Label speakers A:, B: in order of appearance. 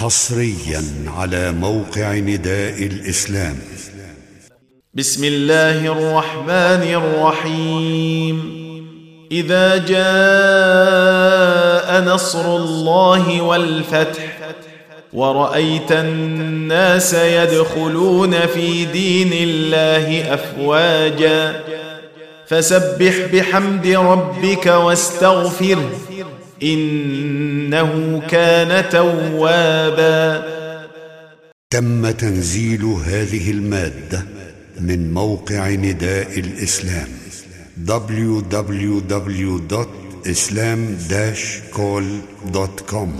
A: حصريا على موقع نداء الإسلام.
B: بسم الله الرحمن الرحيم. إذا جاء نصر الله والفتح ورأيت الناس يدخلون في دين الله افواجا فسبح بحمد ربك واستغفره. إنه كان توابا.
A: تم تنزيل هذه المادة من موقع نداء الإسلام www.islam-call.com